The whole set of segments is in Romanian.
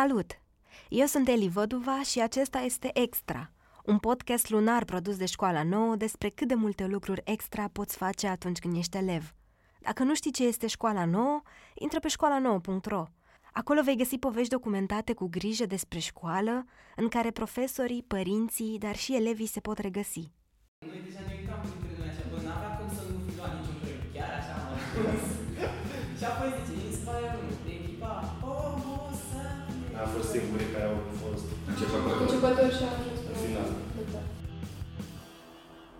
Salut! Eu sunt Eli Văduva și acesta este Extra, un podcast lunar produs de școala nouă despre cât de multe lucruri extra poți face atunci când ești elev. Dacă nu știi ce este școala nouă, intră pe școala nouă.ro. Acolo vei găsi povești documentate cu grijă despre școală, în care profesorii, părinții, dar și elevii se pot regăsi. Noi deja ne uitam printre noi așa, bă, n-avea cum să nu fi luat niciun premiu, chiar așa am spus. Fost începători Începători și au ajuns în final. Da.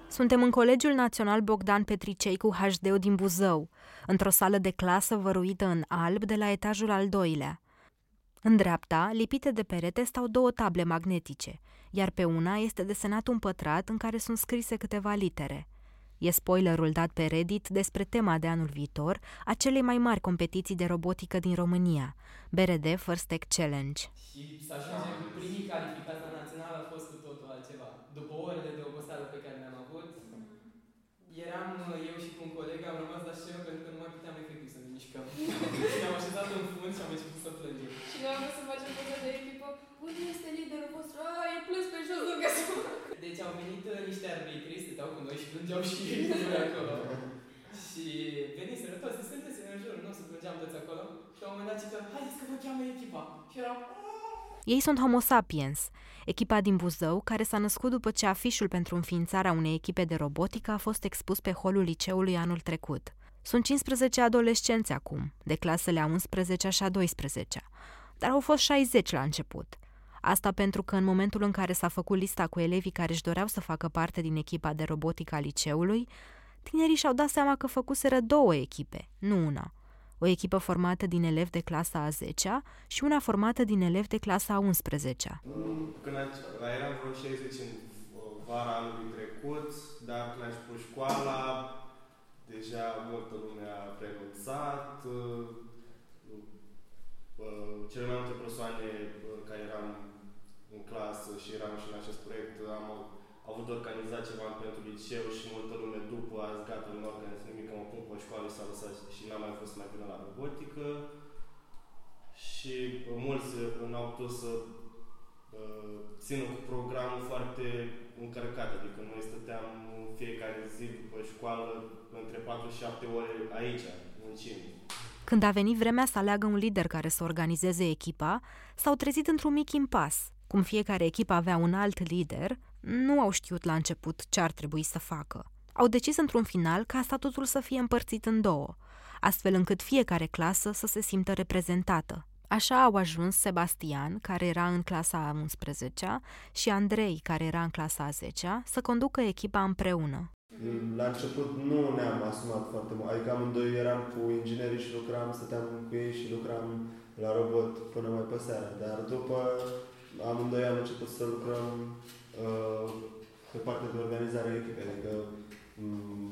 Suntem în Colegiul Național Bogdan Petricei cu HD din Buzău, într-o sală de clasă văruită în alb de la etajul al doilea. În dreapta, lipite de perete, stau două table magnetice, iar pe una este desenat un pătrat în care sunt scrise câteva litere. E spoilerul dat pe Reddit despre tema de anul viitor a celei mai mari competiții de robotică din România, BRD First Tech Challenge. Și să ajungem primii calificați la național a fost cu totul altceva. După orele de oboseală pe care le-am avut, eram uh, eu și cu un coleg, am rămas la scenă pentru că nu mai puteam efectiv să ne mișcăm. și ne-am așezat în fund și am început să plângem. Și noi am vrut să facem poză de echipă. Unde este liderul vostru? A, e plus pe jos, nu găsim. Deci au venit uh, niște arbitri, stăteau cu noi și plângeau și ei de acolo. și veniseră toți, sunteți în jur, nu, să plângeam toți acolo. Și la un moment dat zică, haideți că vă cheamă echipa. Și eram, Ei sunt Homo sapiens, echipa din Buzău, care s-a născut după ce afișul pentru înființarea unei echipe de robotică a fost expus pe holul liceului anul trecut. Sunt 15 adolescenți acum, de clasele a 11 și a 12 dar au fost 60 la început. Asta pentru că în momentul în care s-a făcut lista cu elevii care își doreau să facă parte din echipa de robotică a liceului, tinerii și-au dat seama că făcuseră două echipe, nu una. O echipă formată din elevi de clasa a 10 și una formată din elevi de clasa a 11 Când a, la eram vreo 60 în uh, vara anului trecut, dar când a început școala, deja multă lume a renunțat. uh, uh, Cele mai multe persoane uh, care eram în clasă și eram și în acest proiect am avut organizat ceva pentru liceu și multă lume după a zis gata, nu mai organizez nimic, mă pun pe școală s-a lăsat și n-am mai vrut să mai vină la robotică. Și uh, mulți uh, n-au putut să uh, țină cu programul foarte încărcat, adică noi stăteam în fiecare zi după școală între 4 și 7 ore aici, muncim. Când a venit vremea să aleagă un lider care să organizeze echipa, s-au trezit într-un mic impas. Cum fiecare echipă avea un alt lider, nu au știut la început ce ar trebui să facă. Au decis într-un final ca statutul să fie împărțit în două, astfel încât fiecare clasă să se simtă reprezentată. Așa au ajuns Sebastian, care era în clasa a 11 și Andrei, care era în clasa a 10 să conducă echipa împreună. La început nu ne-am asumat foarte mult, adică amândoi eram cu inginerii și lucram, stăteam cu ei și lucram la robot până mai pe seara, dar după amândoi am început să lucrăm uh, pe partea de organizare a echipei, adică um,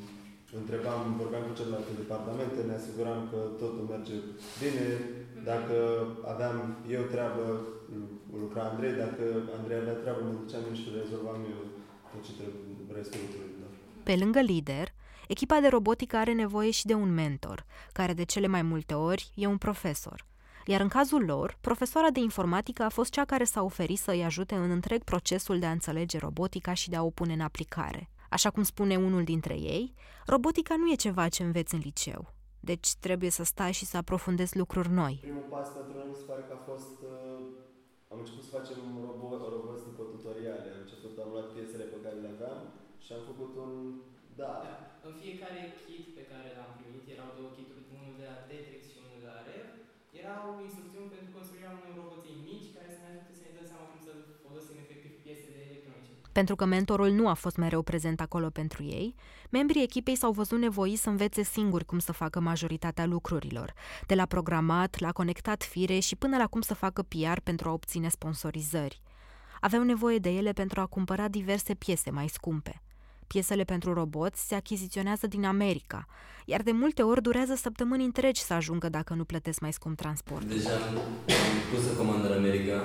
întrebam, vorbeam cu celelalte departamente, ne asiguram că totul merge bine, dacă aveam eu treabă, lucra Andrei, dacă Andrei avea treabă, mă duceam eu și rezolvam eu tot ce trebuie, restul lucrurilor. Pe lângă lider, echipa de robotică are nevoie și de un mentor, care de cele mai multe ori e un profesor. Iar în cazul lor, profesoara de informatică a fost cea care s-a oferit să îi ajute în întreg procesul de a înțelege robotica și de a o pune în aplicare. Așa cum spune unul dintre ei, robotica nu e ceva ce înveți în liceu. Deci trebuie să stai și să aprofundezi lucruri noi. Primul pas pentru noi mi se pare că a fost, uh, am început să facem robot, roboți după tutoriale, am început, am luat piesele pe care le aveam și am făcut un, da, Da. În fiecare kit pe care l-am primit, erau două kituri, unul de la Tetrix și unul de la Rev, erau instrucțiuni pentru construirea unor roboței mici care să ne ajute să ne dăm seama cum să folosim efectiv piesele electronice. Pentru că mentorul nu a fost mereu prezent acolo pentru ei, membrii echipei s-au văzut nevoiți să învețe singuri cum să facă majoritatea lucrurilor, de la programat, la conectat fire și până la cum să facă PR pentru a obține sponsorizări. Aveau nevoie de ele pentru a cumpăra diverse piese mai scumpe. Piesele pentru roboți se achiziționează din America, iar de multe ori durează săptămâni întregi să ajungă dacă nu plătesc mai scump transport. Deja am am pus să comand în America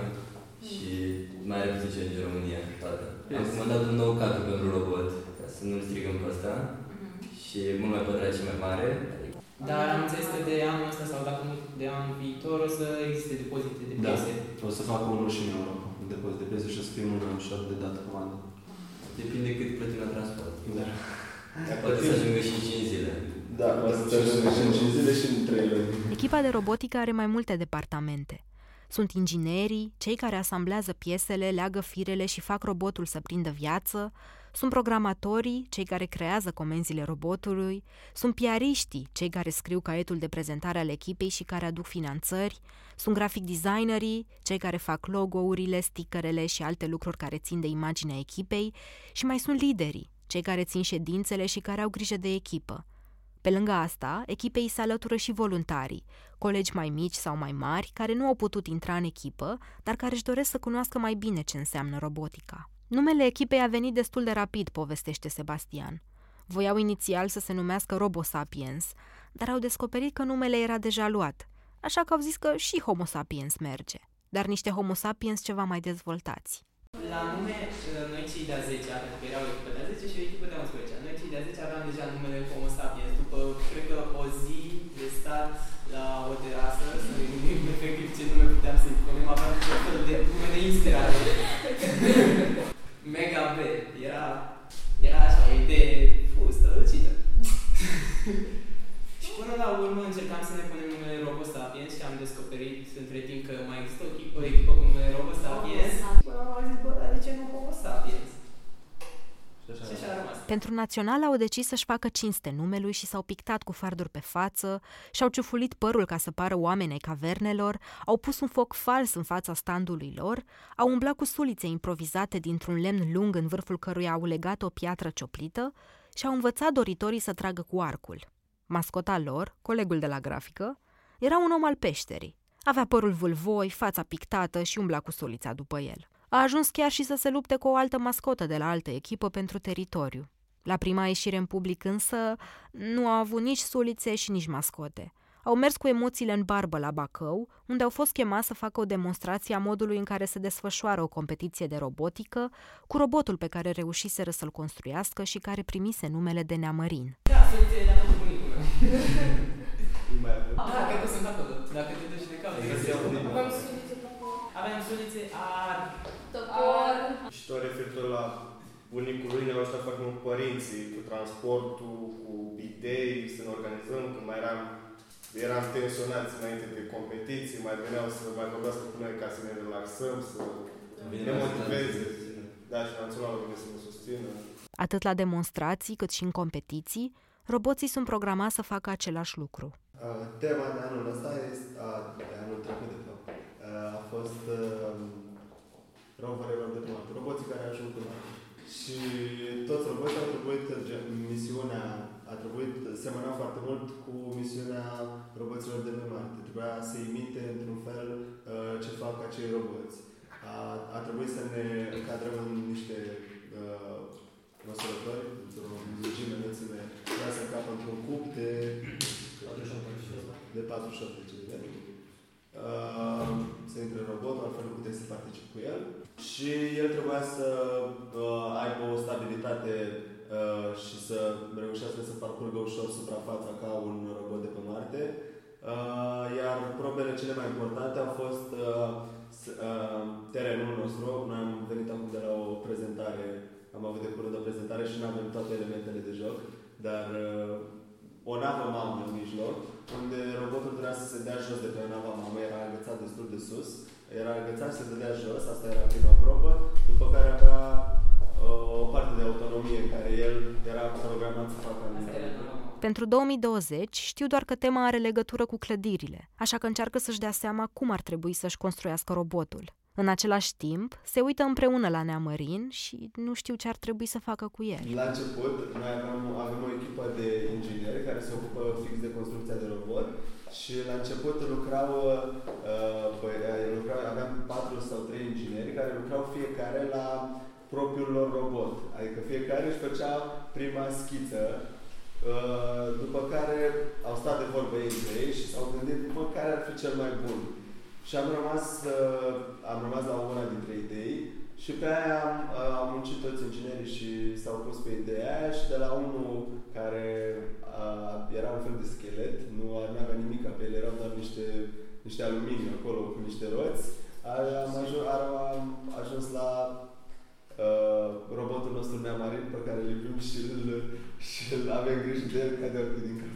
și mai are puțin în România toate. Am comandat un nou cadru pentru robot, ca să nu-l strigăm pe ăsta. Și e mult mai pătrat și mai mare. Dar am înțeles că de anul ăsta sau dacă nu de anul viitor o să existe depozite de Da. piese O să fac unul și în Europa, un depozit de piese și o să fie mult mai ușor de dat comandă. Depinde cât plătim la transport. Da. Poate să ajungă și în 5 zile. Da, poate să ajungă și în 5 zile și în 3 luni. Echipa de robotică are mai multe departamente. Sunt inginerii, cei care asamblează piesele, leagă firele și fac robotul să prindă viață, sunt programatorii, cei care creează comenzile robotului, sunt piariștii, cei care scriu caietul de prezentare al echipei și care aduc finanțări, sunt grafic designerii, cei care fac logo-urile, stickerele și alte lucruri care țin de imaginea echipei. Și mai sunt liderii, cei care țin ședințele și care au grijă de echipă. Pe lângă asta, echipei se alătură și voluntarii, colegi mai mici sau mai mari, care nu au putut intra în echipă, dar care își doresc să cunoască mai bine ce înseamnă robotica. Numele echipei a venit destul de rapid, povestește Sebastian. Voiau inițial să se numească RoboSapiens, dar au descoperit că numele era deja luat, așa că au zis că și Homo sapiens merge, dar niște Homo sapiens ceva mai dezvoltați. La nume, noi cei de-a 10 pentru că erau o echipă de-a 10 și o echipă de-a 11 Noi cei de-a 10 aveam deja numele Homo sapiens după, cred că, o zi de stat la o terasă, să ne gândim efectiv ce nume puteam să-i punem, aveam tot felul de numele inspirate. Mega B. Era, era așa, o idee fustă, lucidă. și până la urmă încercam să ne punem numele Robo Sapiens și am descoperit între timp că mai există o echipă, o echipă cu numele Robo Sapiens. Până la urmă am zis, bă, dar de ce nu Homo Sapiens? Și așa a rămas. Pentru național au decis să-și facă cinste numelui și s-au pictat cu farduri pe față, și-au ciufulit părul ca să pară oameni ai cavernelor, au pus un foc fals în fața standului lor, au umblat cu sulițe improvizate dintr-un lemn lung în vârful căruia au legat o piatră cioplită și au învățat doritorii să tragă cu arcul. Mascota lor, colegul de la grafică, era un om al peșterii. Avea părul vâlvoi, fața pictată și umbla cu sulița după el. A ajuns chiar și să se lupte cu o altă mascotă de la altă echipă pentru teritoriu. La prima ieșire în public însă nu au avut nici sulițe și nici mascote. Au mers cu emoțiile în barbă la Bacău, unde au fost chemați să facă o demonstrație a modului în care se desfășoară o competiție de robotică, cu robotul pe care reușiseră să-l construiască și care primise numele de Neamărin. Da, soluția le-a făcut bunicul meu. Nu mai avem. Da, cred că sunt acolo. Dacă te duci de cap, Aveam sulițe pe acolo. Aveam sulițe ar... Topor. Și tot referitor la bunicul lui ne-au ajutat foarte mult părinții cu transportul, cu idei, să ne organizăm, când mai eram eram tensionați înainte de competiții, mai veneau să mai vorbească cu noi ca să ne relaxăm, să ne motiveze. Da, și naționalul vine să ne susțină. Atât la demonstrații cât și în competiții, roboții sunt programați să facă același lucru. Uh, tema de anul ăsta este, a, de anul trecut de fapt, uh, a fost uh, roverelor de pe Marte, roboții care ajung pe Marte. Și toți roboții au trebuit, gen, misiunea a trebuit, semăna foarte mult cu misiunea roboților de pe Marte. Trebuia să imite într-un fel uh, ce fac acei roboți. A, a trebuit să ne încadrăm în niște uh, măsurători, într-o lungime înălțime, trebuia să încapă într-un cup de de 48 de centimetri. Uh, să intre în robot, altfel nu puteai să participi cu el. Și el trebuia să uh, aibă o stabilitate uh, și să reușească să parcurgă ușor suprafața ca un robot de pe Marte. Uh, iar probele cele mai importante au fost uh, s- uh, terenul nostru. Noi am venit acum de la o prezentare, am avut de curând o prezentare și nu avem toate elementele de joc, dar uh, o navă mamă în mijloc, unde robotul trebuia să se dea jos de pe nava mamă, era agățat destul de sus, era agățat și se dădea jos, asta era prima probă, după care avea uh, o parte de autonomie în care el era programat să facă Asta era anumite. problema. Pentru 2020 știu doar că tema are legătură cu clădirile, așa că încearcă să-și dea seama cum ar trebui să-și construiască robotul. În același timp, se uită împreună la Neamărin și nu știu ce ar trebui să facă cu el. La început, noi aveam, avem o echipă de ingineri care se ocupă fix de construcția de robot și la început lucrau, uh, bă, lucrau aveam patru sau trei ingineri care lucrau fiecare la propriul lor robot. Adică fiecare își făcea prima schiță, uh, după care au stat de vorbă ei între ei și s-au gândit bă, care ar fi cel mai bun. Și am rămas, uh, am rămas la una dintre idei și pe aia am, uh, am muncit toți inginerii și s-au pus pe ideea aia și de la unul care uh, era un fel de schelet, nu avea nimic pe el, erau doar niște, niște aluminiu acolo cu niște roți, am ajuns, am ajuns la uh, robotul nostru neamarin pe care îl iubim și îl, și îl avem grijă de el ca de din cap.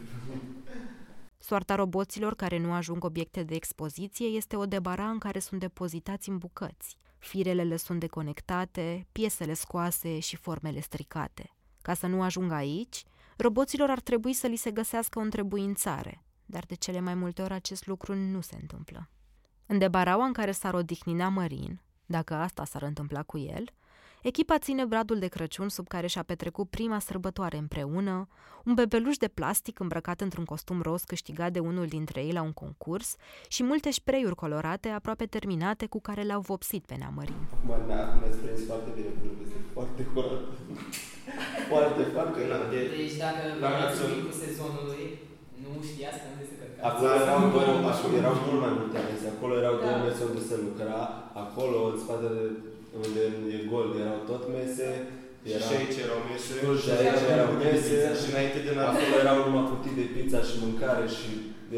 Soarta roboților care nu ajung obiecte de expoziție este o debara în care sunt depozitați în bucăți. Firele le sunt deconectate, piesele scoase și formele stricate. Ca să nu ajungă aici, roboților ar trebui să li se găsească o întrebuințare, dar de cele mai multe ori acest lucru nu se întâmplă. În debaraua în care s-ar odihni Mărin, dacă asta s-ar întâmpla cu el, Echipa ține bradul de Crăciun sub care și-a petrecut prima sărbătoare împreună, un bebeluș de plastic îmbrăcat într-un costum roz câștigat de unul dintre ei la un concurs și multe spray colorate aproape terminate cu care le-au vopsit pe neamărin. Acum ne-ați prins foarte bine cu este foarte curat. foarte, foarte curat. Deci dacă vreați cu sezonului, nu știați că unde se cărca. Acolo erau, două, erau mult mai multe mese. Acolo erau da. două mese unde se lucra. Acolo, în spatele unde e gol, erau tot mese. Era... Și aici erau mese. Și aici erau mese. Și înainte de Acolo erau numai cutii de pizza și mâncare și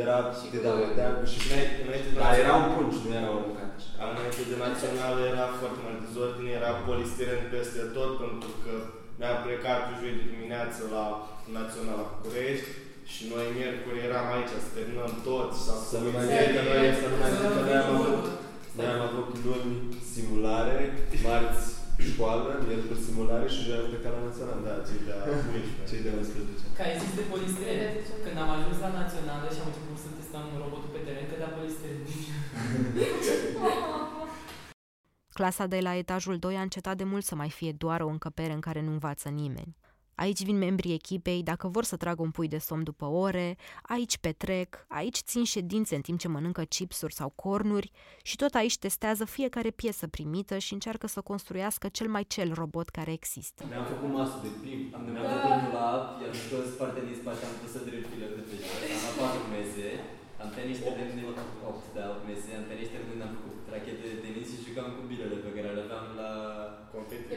era și de daveteam și înainte de Dar erau pungi, nu erau mâncate. Înainte de național era foarte mult dezordine, era polistiren peste tot pentru că mi-am plecat pe joi de dimineață la Național la București și noi miercuri eram aici să terminăm tot să nu mai zic că noi să nu mai zic că noi am avut noi am avut luni simulare, marți școală, miercuri simulare și joi am plecat la național, da, cei de 11. Cei de 11. Ca ai zis de polistirene, când am ajuns la națională și am început să testăm robotul pe teren, că da polistirene. Clasa de la etajul 2 a încetat de mult să mai fie doar o încăpere în care nu învață nimeni. Aici vin membrii echipei dacă vor să tragă un pui de somn după ore, aici petrec, aici țin ședințe în timp ce mănâncă chipsuri sau cornuri și tot aici testează fiecare piesă primită și încearcă să construiască cel mai cel robot care există. Ne-am făcut masă de ping, am ne-am făcut unul la iar scos partea din spate, am pus să drept de pește. Am la patru mese, am tenit niște lemne, 8 de mese, am tenit niște lemne, am făcut rachete de tenis și jucam cu bilele pe care le aveam la competiție.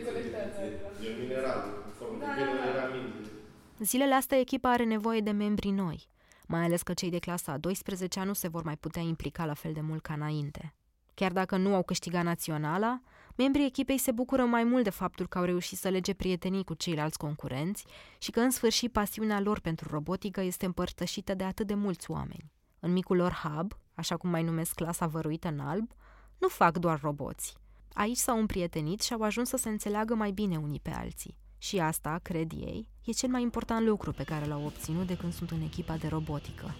De mineral, formă da, de da, da. Zilele astea echipa are nevoie de membri noi, mai ales că cei de clasa a 12 nu se vor mai putea implica la fel de mult ca înainte. Chiar dacă nu au câștigat naționala, membrii echipei se bucură mai mult de faptul că au reușit să lege prietenii cu ceilalți concurenți și că în sfârșit pasiunea lor pentru robotică este împărtășită de atât de mulți oameni. În micul lor hub, așa cum mai numesc clasa văruită în alb, nu fac doar roboți. Aici s-au împrietenit și au ajuns să se înțeleagă mai bine unii pe alții. Și asta, cred ei, e cel mai important lucru pe care l-au obținut de când sunt în echipa de robotică.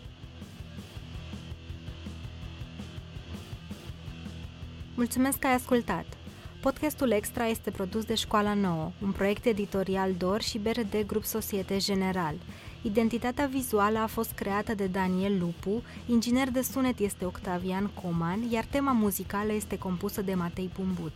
Mulțumesc că ai ascultat! Podcastul Extra este produs de Școala Nouă, un proiect editorial DOR și BRD Grup Societe General. Identitatea vizuală a fost creată de Daniel Lupu, inginer de sunet este Octavian Coman, iar tema muzicală este compusă de Matei Pumbuț.